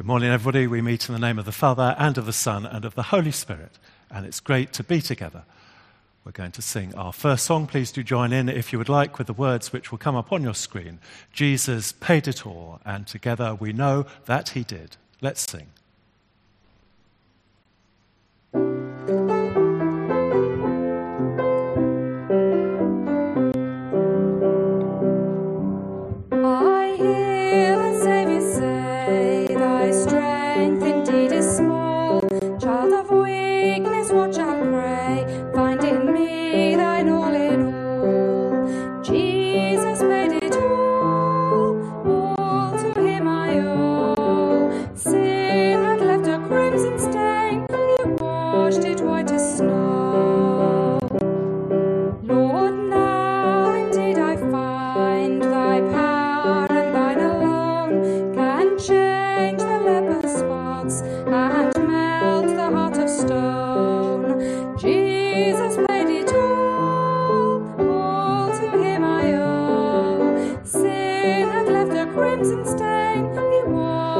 Good morning, everybody. We meet in the name of the Father and of the Son and of the Holy Spirit, and it's great to be together. We're going to sing our first song. Please do join in if you would like with the words which will come up on your screen. Jesus paid it all, and together we know that he did. Let's sing.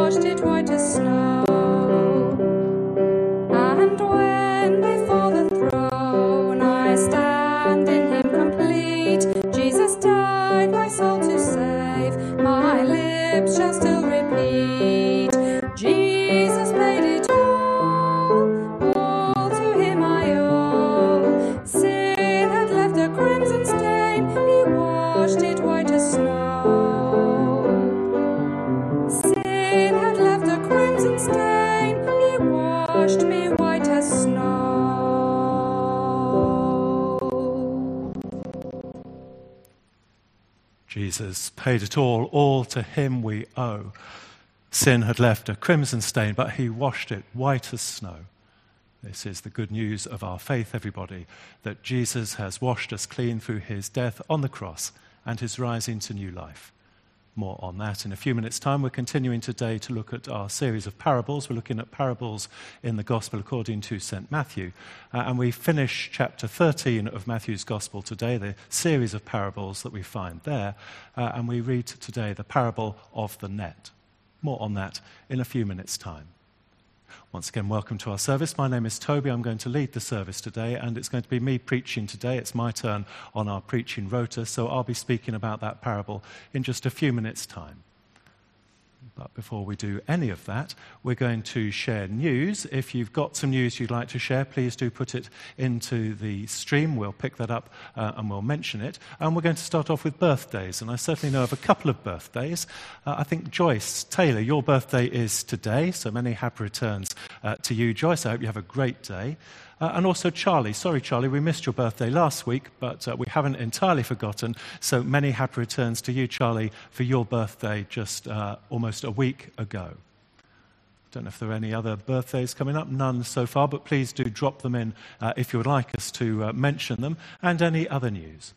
Jesus paid it all, all to him we owe. Sin had left a crimson stain, but he washed it white as snow. This is the good news of our faith, everybody, that Jesus has washed us clean through his death on the cross and his rising to new life. More on that in a few minutes' time. We're continuing today to look at our series of parables. We're looking at parables in the Gospel according to St. Matthew. Uh, and we finish chapter 13 of Matthew's Gospel today, the series of parables that we find there. Uh, and we read today the parable of the net. More on that in a few minutes' time. Once again, welcome to our service. My name is Toby. I'm going to lead the service today, and it's going to be me preaching today. It's my turn on our preaching rota, so I'll be speaking about that parable in just a few minutes' time. But before we do any of that, we're going to share news. If you've got some news you'd like to share, please do put it into the stream. We'll pick that up uh, and we'll mention it. And we're going to start off with birthdays. And I certainly know of a couple of birthdays. Uh, I think Joyce Taylor, your birthday is today, so many happy returns uh, to you, Joyce. I hope you have a great day. Uh, and also Charlie. Sorry, Charlie, we missed your birthday last week, but uh, we haven't entirely forgotten. So many happy returns to you, Charlie, for your birthday just uh, almost a week ago. I don't know if there are any other birthdays coming up, none so far, but please do drop them in uh, if you would like us to uh, mention them, and any other news.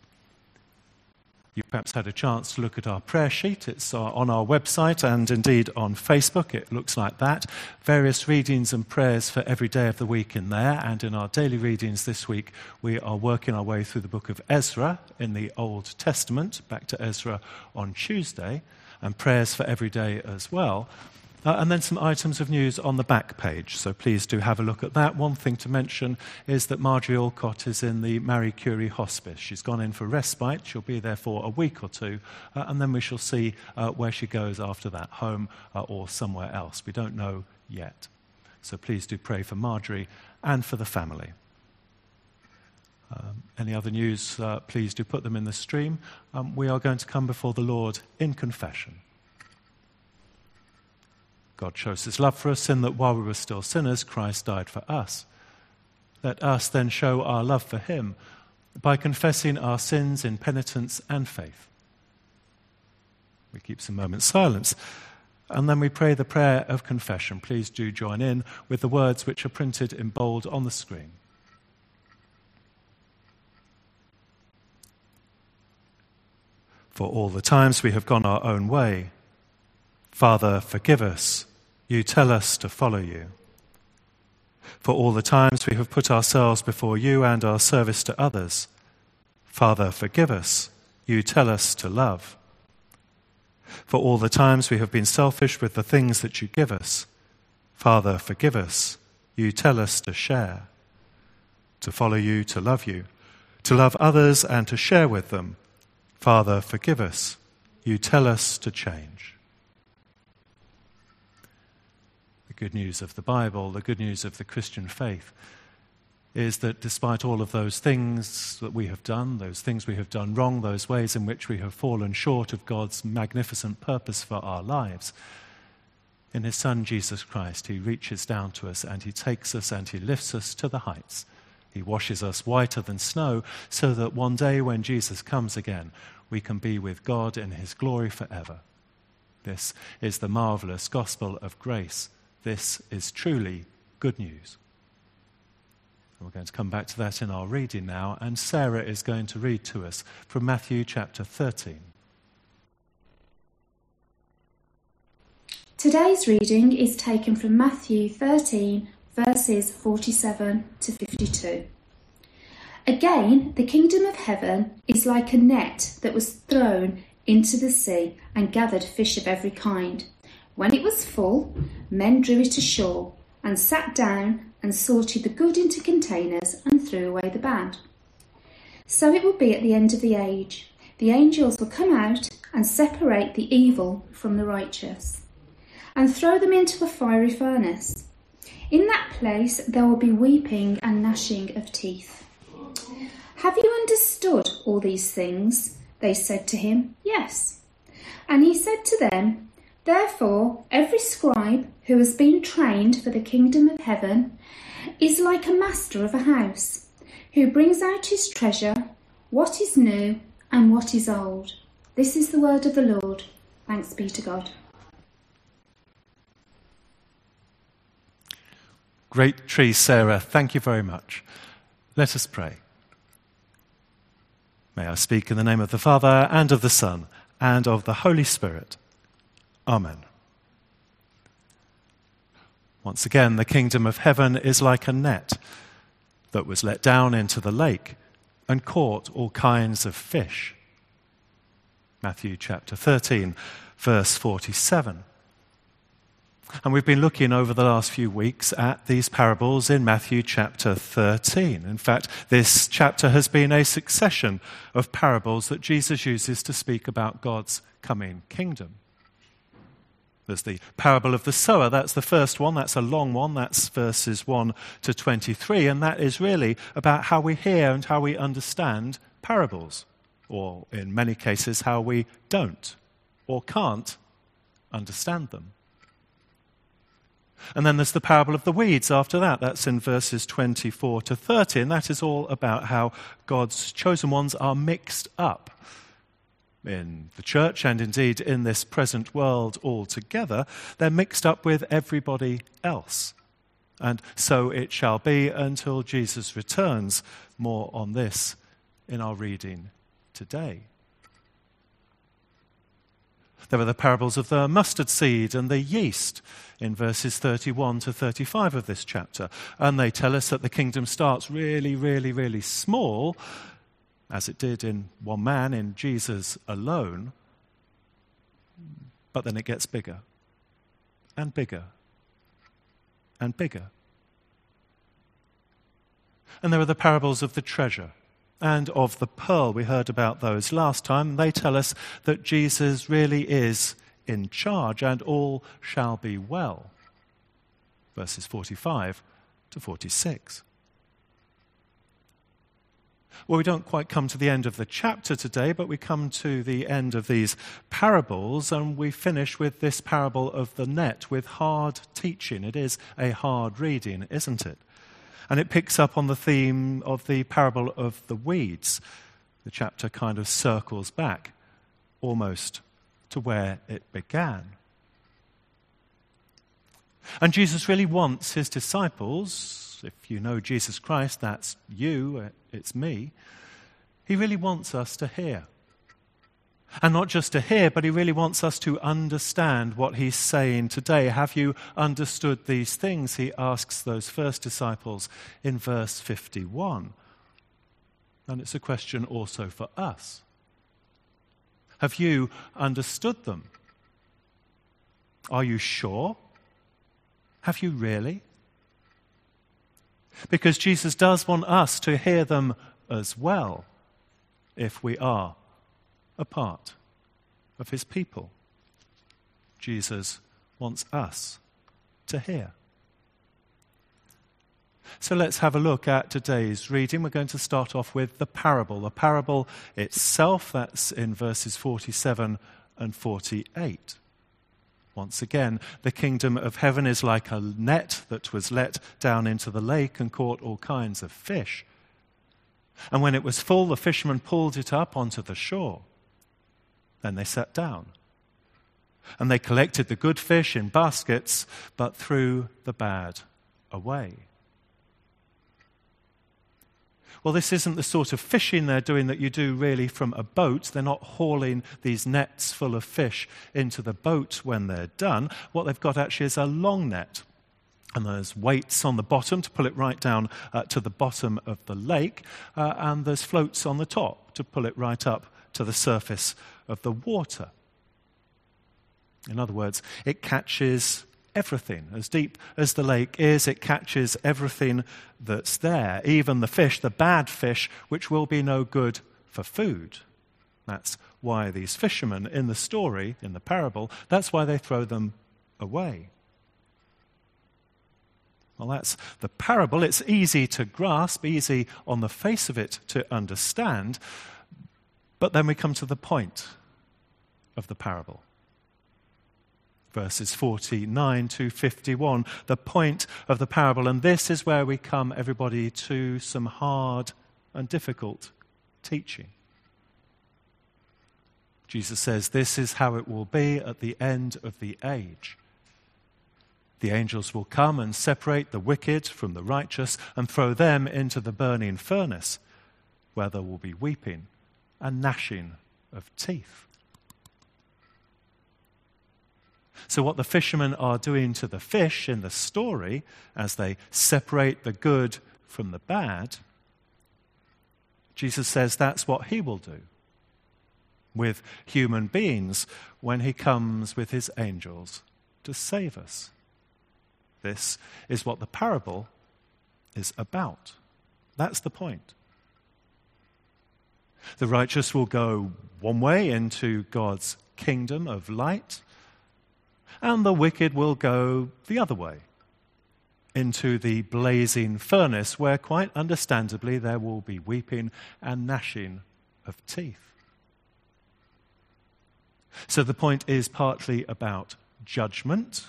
You've perhaps had a chance to look at our prayer sheet. It's uh, on our website and indeed on Facebook. It looks like that. Various readings and prayers for every day of the week in there. And in our daily readings this week, we are working our way through the book of Ezra in the Old Testament, back to Ezra on Tuesday, and prayers for every day as well. Uh, and then some items of news on the back page, so please do have a look at that. One thing to mention is that Marjorie Alcott is in the Marie Curie Hospice. She's gone in for respite. She'll be there for a week or two, uh, and then we shall see uh, where she goes after that, home uh, or somewhere else. We don't know yet. So please do pray for Marjorie and for the family. Um, any other news, uh, please do put them in the stream. Um, we are going to come before the Lord in confession. God shows his love for us in that while we were still sinners, Christ died for us. Let us then show our love for him by confessing our sins in penitence and faith. We keep some moments silence. And then we pray the prayer of confession. Please do join in with the words which are printed in bold on the screen. For all the times we have gone our own way, Father, forgive us you tell us to follow you. For all the times we have put ourselves before you and our service to others, Father, forgive us. You tell us to love. For all the times we have been selfish with the things that you give us, Father, forgive us. You tell us to share, to follow you, to love you, to love others and to share with them. Father, forgive us. You tell us to change. The good news of the Bible, the good news of the Christian faith, is that despite all of those things that we have done, those things we have done wrong, those ways in which we have fallen short of God's magnificent purpose for our lives, in his Son Jesus Christ, he reaches down to us and he takes us and he lifts us to the heights. He washes us whiter than snow so that one day when Jesus comes again, we can be with God in his glory forever. This is the marvelous gospel of grace. This is truly good news. We're going to come back to that in our reading now, and Sarah is going to read to us from Matthew chapter 13. Today's reading is taken from Matthew 13, verses 47 to 52. Again, the kingdom of heaven is like a net that was thrown into the sea and gathered fish of every kind. When it was full, men drew it ashore and sat down and sorted the good into containers and threw away the bad. So it will be at the end of the age. The angels will come out and separate the evil from the righteous and throw them into a fiery furnace. In that place there will be weeping and gnashing of teeth. Have you understood all these things? They said to him, Yes. And he said to them, Therefore, every scribe who has been trained for the kingdom of heaven is like a master of a house, who brings out his treasure, what is new and what is old. This is the word of the Lord. Thanks be to God. Great tree, Sarah. Thank you very much. Let us pray. May I speak in the name of the Father, and of the Son, and of the Holy Spirit. Amen. Once again, the kingdom of heaven is like a net that was let down into the lake and caught all kinds of fish. Matthew chapter 13, verse 47. And we've been looking over the last few weeks at these parables in Matthew chapter 13. In fact, this chapter has been a succession of parables that Jesus uses to speak about God's coming kingdom. There's the parable of the sower. That's the first one. That's a long one. That's verses 1 to 23. And that is really about how we hear and how we understand parables, or in many cases, how we don't or can't understand them. And then there's the parable of the weeds after that. That's in verses 24 to 30. And that is all about how God's chosen ones are mixed up in the church and indeed in this present world altogether. They're mixed up with everybody else. And so it shall be until Jesus returns. More on this in our reading today. There are the parables of the mustard seed and the yeast in verses 31 to 35 of this chapter. And they tell us that the kingdom starts really, really, really small, as it did in one man, in Jesus alone. But then it gets bigger and bigger and bigger. And there are the parables of the treasure and of the pearl. We heard about those last time. They tell us that Jesus really is in charge and all shall be well. Verses 45 to 46. Well, we don't quite come to the end of the chapter today, but we come to the end of these parables, and we finish with this parable of the net with hard teaching. It is a hard reading, isn't it? And it picks up on the theme of the parable of the weeds. The chapter kind of circles back almost to where it began. And Jesus really wants his disciples, if you know Jesus Christ, that's you, it's me. He really wants us to hear. And not just to hear, but he really wants us to understand what he's saying today. Have you understood these things? He asks those first disciples in verse 51. And it's a question also for us. Have you understood them? Are you sure? Have you really? Because Jesus does want us to hear them as well if we are a part of his people. Jesus wants us to hear. So let's have a look at today's reading. We're going to start off with the parable. The parable itself, that's in verses 47 and 48. Once again, the kingdom of heaven is like a net that was let down into the lake and caught all kinds of fish. And when it was full, the fishermen pulled it up onto the shore. Then they sat down. And they collected the good fish in baskets, but threw the bad away. Well, this isn't the sort of fishing they're doing that you do really from a boat. They're not hauling these nets full of fish into the boat when they're done. What they've got actually is a long net. And there's weights on the bottom to pull it right down uh, to the bottom of the lake. Uh, and there's floats on the top to pull it right up to the surface of the water. In other words, it catches everything. As deep as the lake is, it catches everything that's there, even the fish, the bad fish, which will be no good for food. That's why these fishermen in the story, in the parable, that's why they throw them away. Well, that's the parable. It's easy to grasp, easy on the face of it to understand. But then we come to the point of the parable verses 49 to 51, the point of the parable. And this is where we come, everybody, to some hard and difficult teaching. Jesus says, This is how it will be at the end of the age. The angels will come and separate the wicked from the righteous and throw them into the burning furnace, where there will be weeping and gnashing of teeth. So, what the fishermen are doing to the fish in the story as they separate the good from the bad, Jesus says that's what he will do with human beings when he comes with his angels to save us. This is what the parable is about. That's the point. The righteous will go one way into God's kingdom of light, and the wicked will go the other way into the blazing furnace, where quite understandably there will be weeping and gnashing of teeth. So the point is partly about judgment,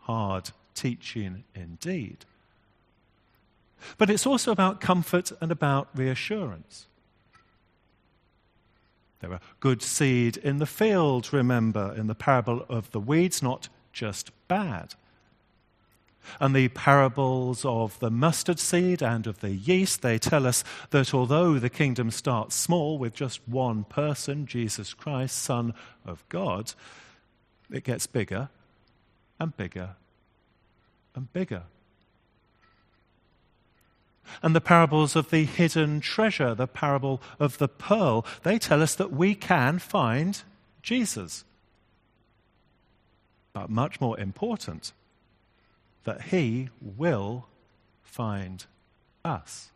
hard teaching indeed. But it's also about comfort and about reassurance. There are good seed in the field, remember, in the parable of the weeds, not just bad. And the parables of the mustard seed and of the yeast, they tell us that although the kingdom starts small with just one person, Jesus Christ, Son of God, it gets bigger and bigger and bigger and the parables of the hidden treasure, the parable of the pearl, they tell us that we can find Jesus. But much more important, that he will find us.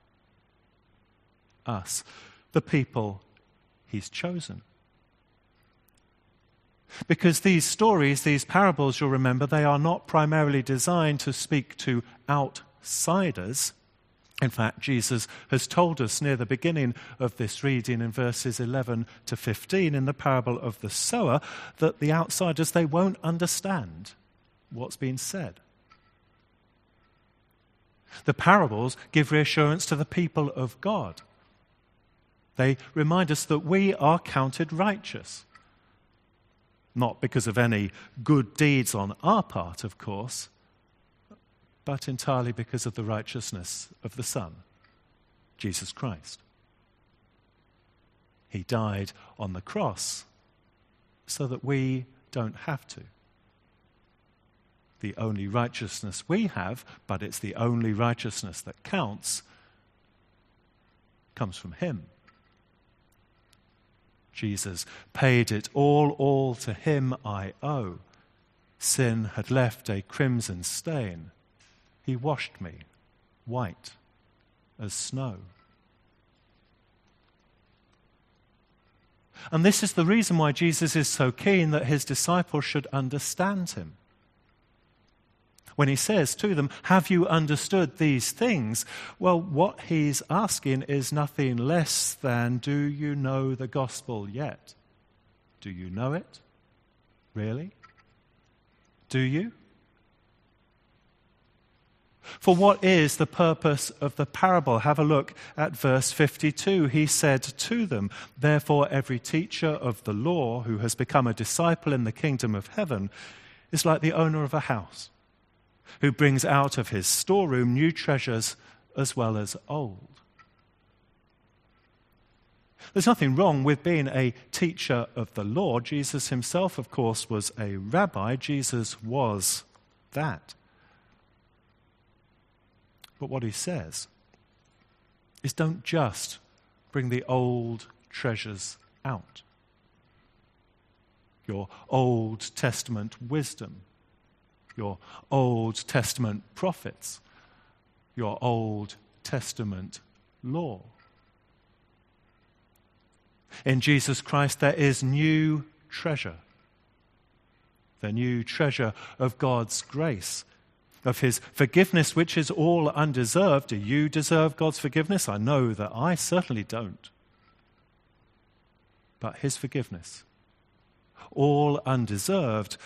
Us, the people he's chosen. Because these stories, these parables, you'll remember, they are not primarily designed to speak to outsiders in fact, Jesus has told us near the beginning of this reading in verses 11 to 15 in the parable of the sower that the outsiders they won't understand what's being said. The parables give reassurance to the people of God. They remind us that we are counted righteous. Not because of any good deeds on our part, of course, but entirely because of the righteousness of the Son, Jesus Christ. He died on the cross so that we don't have to. The only righteousness we have, but it's the only righteousness that counts, comes from Him. Jesus paid it all, all to Him I owe. sin had left a crimson stain, he washed me white as snow. And this is the reason why Jesus is so keen that his disciples should understand him. When he says to them, Have you understood these things? Well, what he's asking is nothing less than, Do you know the gospel yet? Do you know it? Really? Do you? For what is the purpose of the parable? Have a look at verse 52. He said to them, Therefore, every teacher of the law who has become a disciple in the kingdom of heaven is like the owner of a house, who brings out of his storeroom new treasures as well as old. There's nothing wrong with being a teacher of the law. Jesus himself, of course, was a rabbi. Jesus was that. But what he says is don't just bring the old treasures out. Your Old Testament wisdom, your Old Testament prophets, your Old Testament law. In Jesus Christ, there is new treasure. The new treasure of God's grace, of His forgiveness, which is all undeserved. Do you deserve God's forgiveness? I know that I certainly don't. But His forgiveness, all undeserved,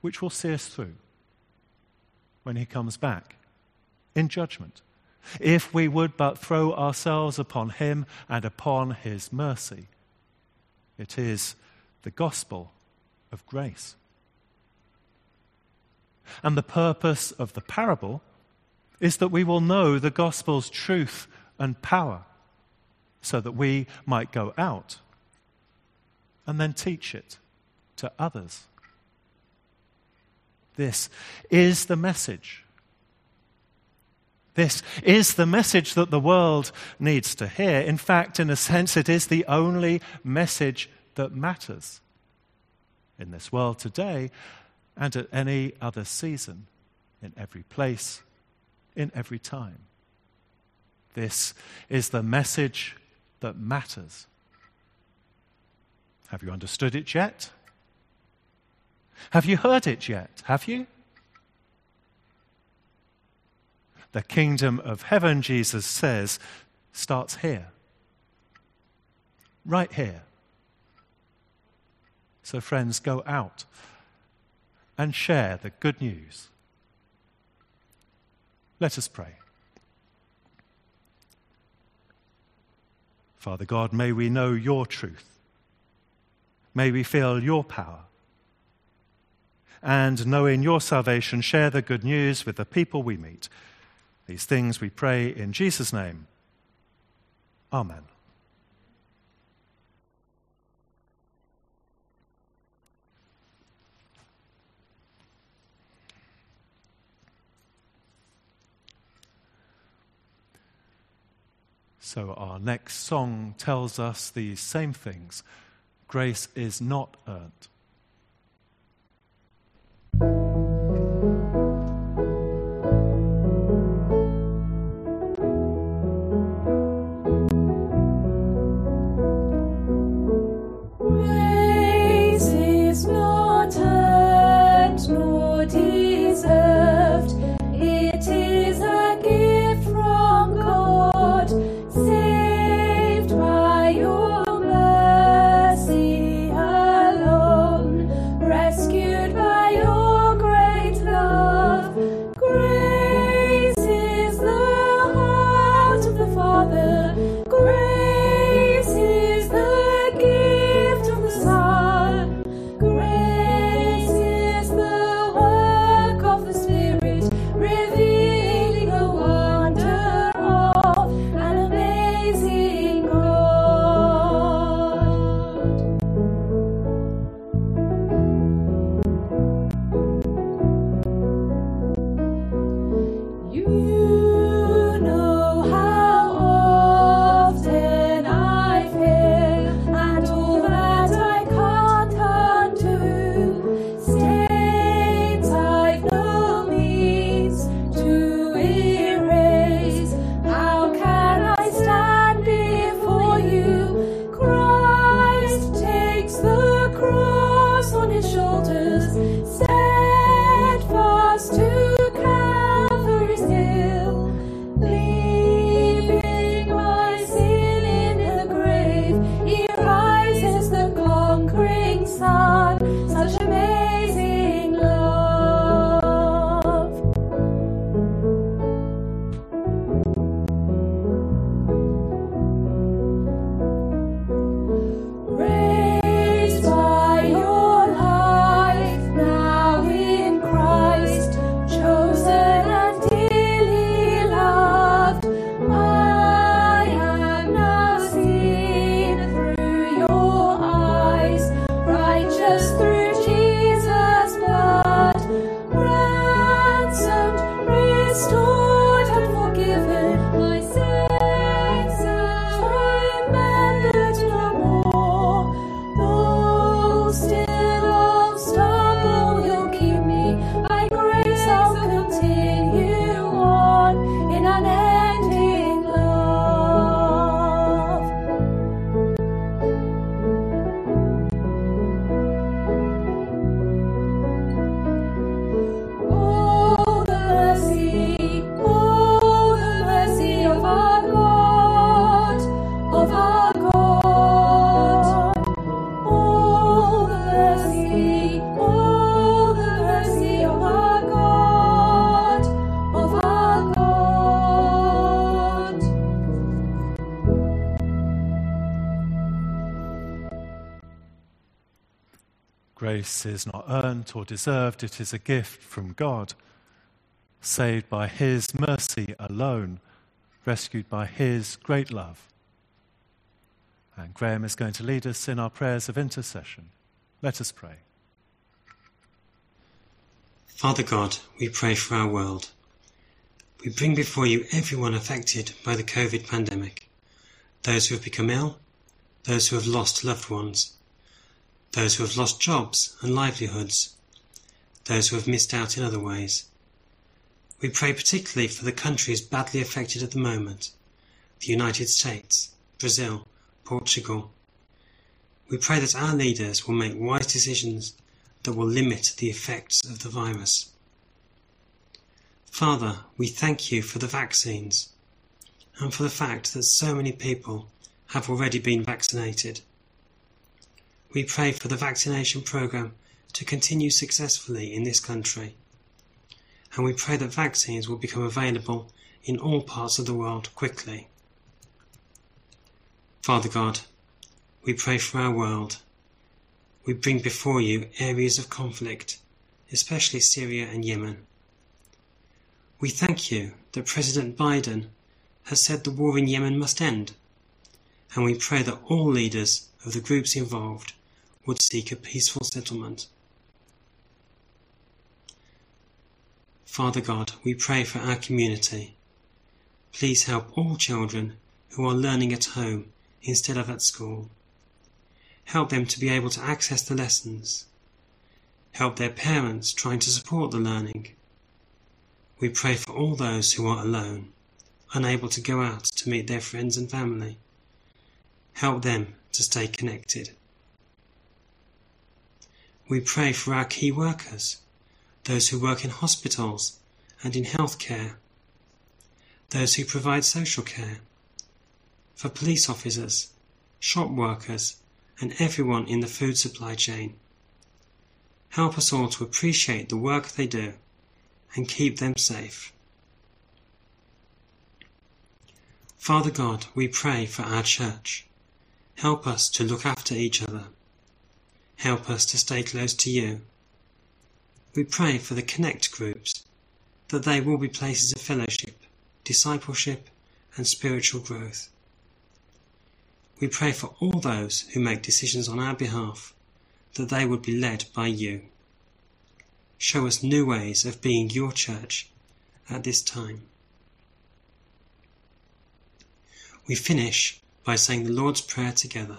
which will see us through when He comes back in judgment. If we would but throw ourselves upon Him and upon His mercy. It is the gospel of grace. And the purpose of the parable is that we will know the gospel's truth and power so that we might go out and then teach it to others. This is the message. This is the message that the world needs to hear. In fact, in a sense, it is the only message that matters in this world today and at any other season, in every place, in every time. This is the message that matters. Have you understood it yet? Have you heard it yet? Have you? The kingdom of heaven, Jesus says, starts here. Right here. So, friends, go out and share the good news. Let us pray. Father God, may we know your truth. May we feel your power. And knowing your salvation, share the good news with the people we meet. These things we pray in Jesus' name. Amen. So, our next song tells us these same things. Grace is not earned. Is not earned or deserved, it is a gift from God, saved by His mercy alone, rescued by His great love. And Graham is going to lead us in our prayers of intercession. Let us pray. Father God, we pray for our world. We bring before you everyone affected by the COVID pandemic those who have become ill, those who have lost loved ones, those who have lost jobs and livelihoods, those who have missed out in other ways. We pray particularly for the countries badly affected at the moment the United States, Brazil, Portugal. We pray that our leaders will make wise decisions that will limit the effects of the virus. Father, we thank you for the vaccines and for the fact that so many people have already been vaccinated. We pray for the vaccination programme to continue successfully in this country, and we pray that vaccines will become available in all parts of the world quickly. Father God, we pray for our world. We bring before you areas of conflict, especially Syria and Yemen. We thank you that President Biden has said the war in Yemen must end, and we pray that all leaders of the groups involved would seek a peaceful settlement. Father God, we pray for our community. Please help all children who are learning at home instead of at school. Help them to be able to access the lessons. Help their parents trying to support the learning. We pray for all those who are alone unable to go out to meet their friends and family. Help them to stay connected. We pray for our key workers, those who work in hospitals and in healthcare, those who provide social care, for police officers, shop workers, and everyone in the food supply chain. Help us all to appreciate the work they do and keep them safe. Father God, we pray for our church. Help us to look after each other. Help us to stay close to you. We pray for the Connect groups, that they will be places of fellowship, discipleship, and spiritual growth. We pray for all those who make decisions on our behalf, that they would be led by you. Show us new ways of being your church at this time. we finish by saying the Lord's Prayer together.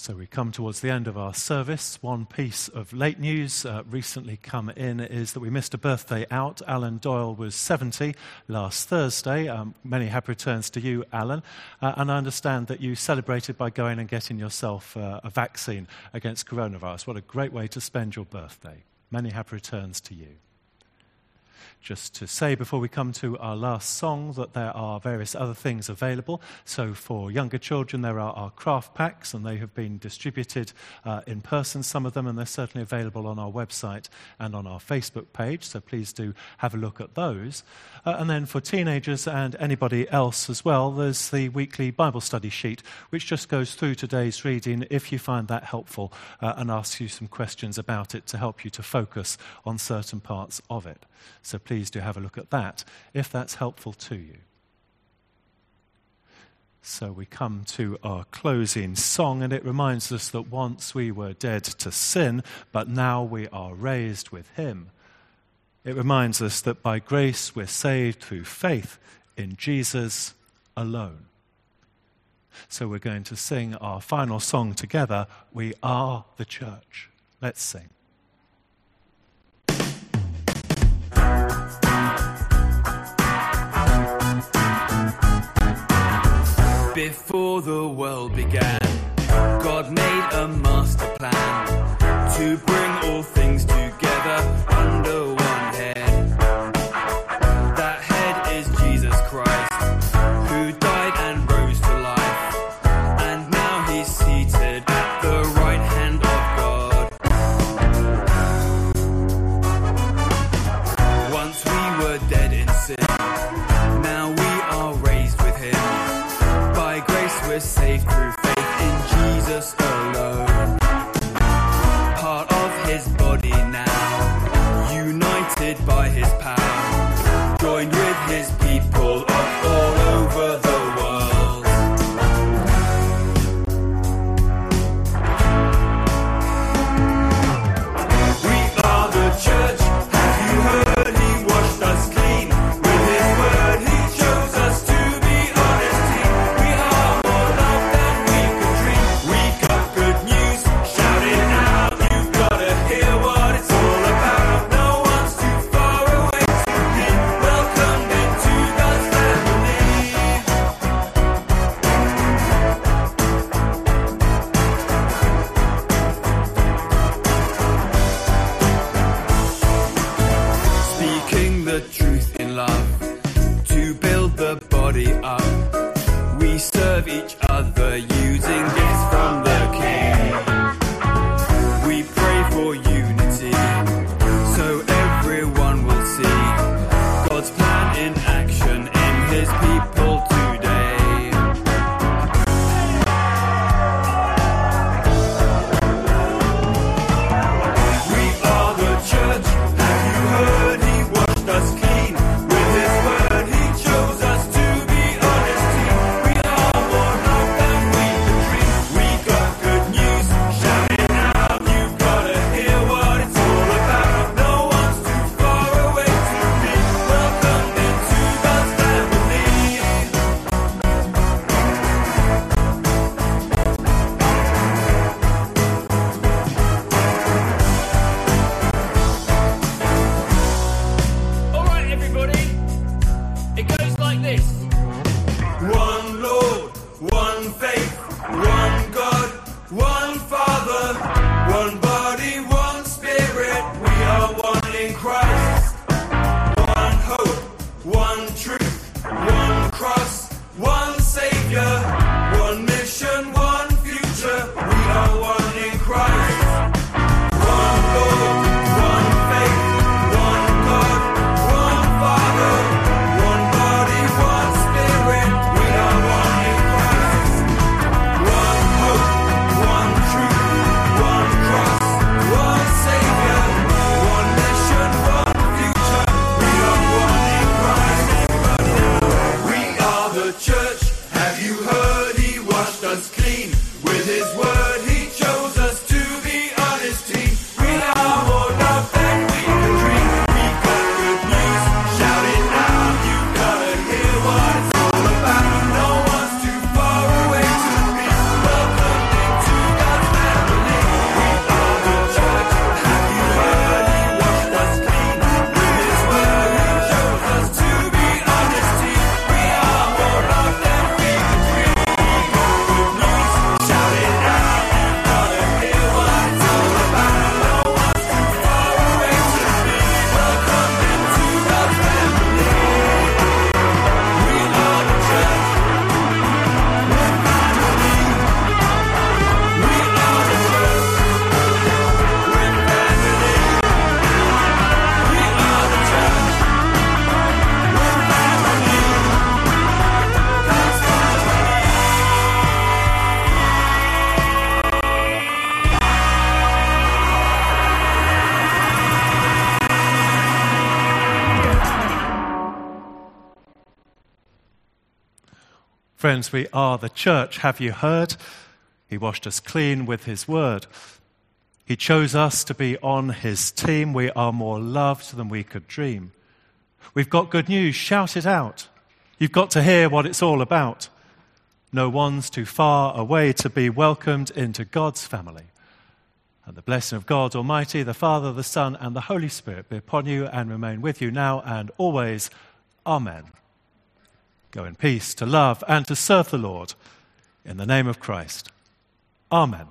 So we come towards the end of our service. One piece of late news uh, recently come in is that we missed a birthday out. Alan Doyle was 70 last Thursday. Um, many happy returns to you, Alan. Uh, and I understand that you celebrated by going and getting yourself uh, a vaccine against coronavirus. What a great way to spend your birthday. Many happy returns to you. Just to say before we come to our last song that there are various other things available. So, for younger children, there are our craft packs, and they have been distributed uh, in person, some of them, and they're certainly available on our website and on our Facebook page. So, please do have a look at those. Uh, and then for teenagers and anybody else as well, there's the weekly Bible study sheet, which just goes through today's reading if you find that helpful uh, and asks you some questions about it to help you to focus on certain parts of it. So please do have a look at that if that's helpful to you. So we come to our closing song, and it reminds us that once we were dead to sin, but now we are raised with Him. It reminds us that by grace we're saved through faith in Jesus alone. So we're going to sing our final song together We Are the Church. Let's sing. before the world began, God made a master plan to bring all things together under friends, we are the church. Have you heard? He washed us clean with his word. He chose us to be on his team. We are more loved than we could dream. We've got good news. Shout it out. You've got to hear what it's all about. No one's too far away to be welcomed into God's family. And the blessing of God Almighty, the Father, the Son, and the Holy Spirit be upon you and remain with you now and always. Amen. Go in peace to love and to serve the Lord. In the name of Christ. Amen.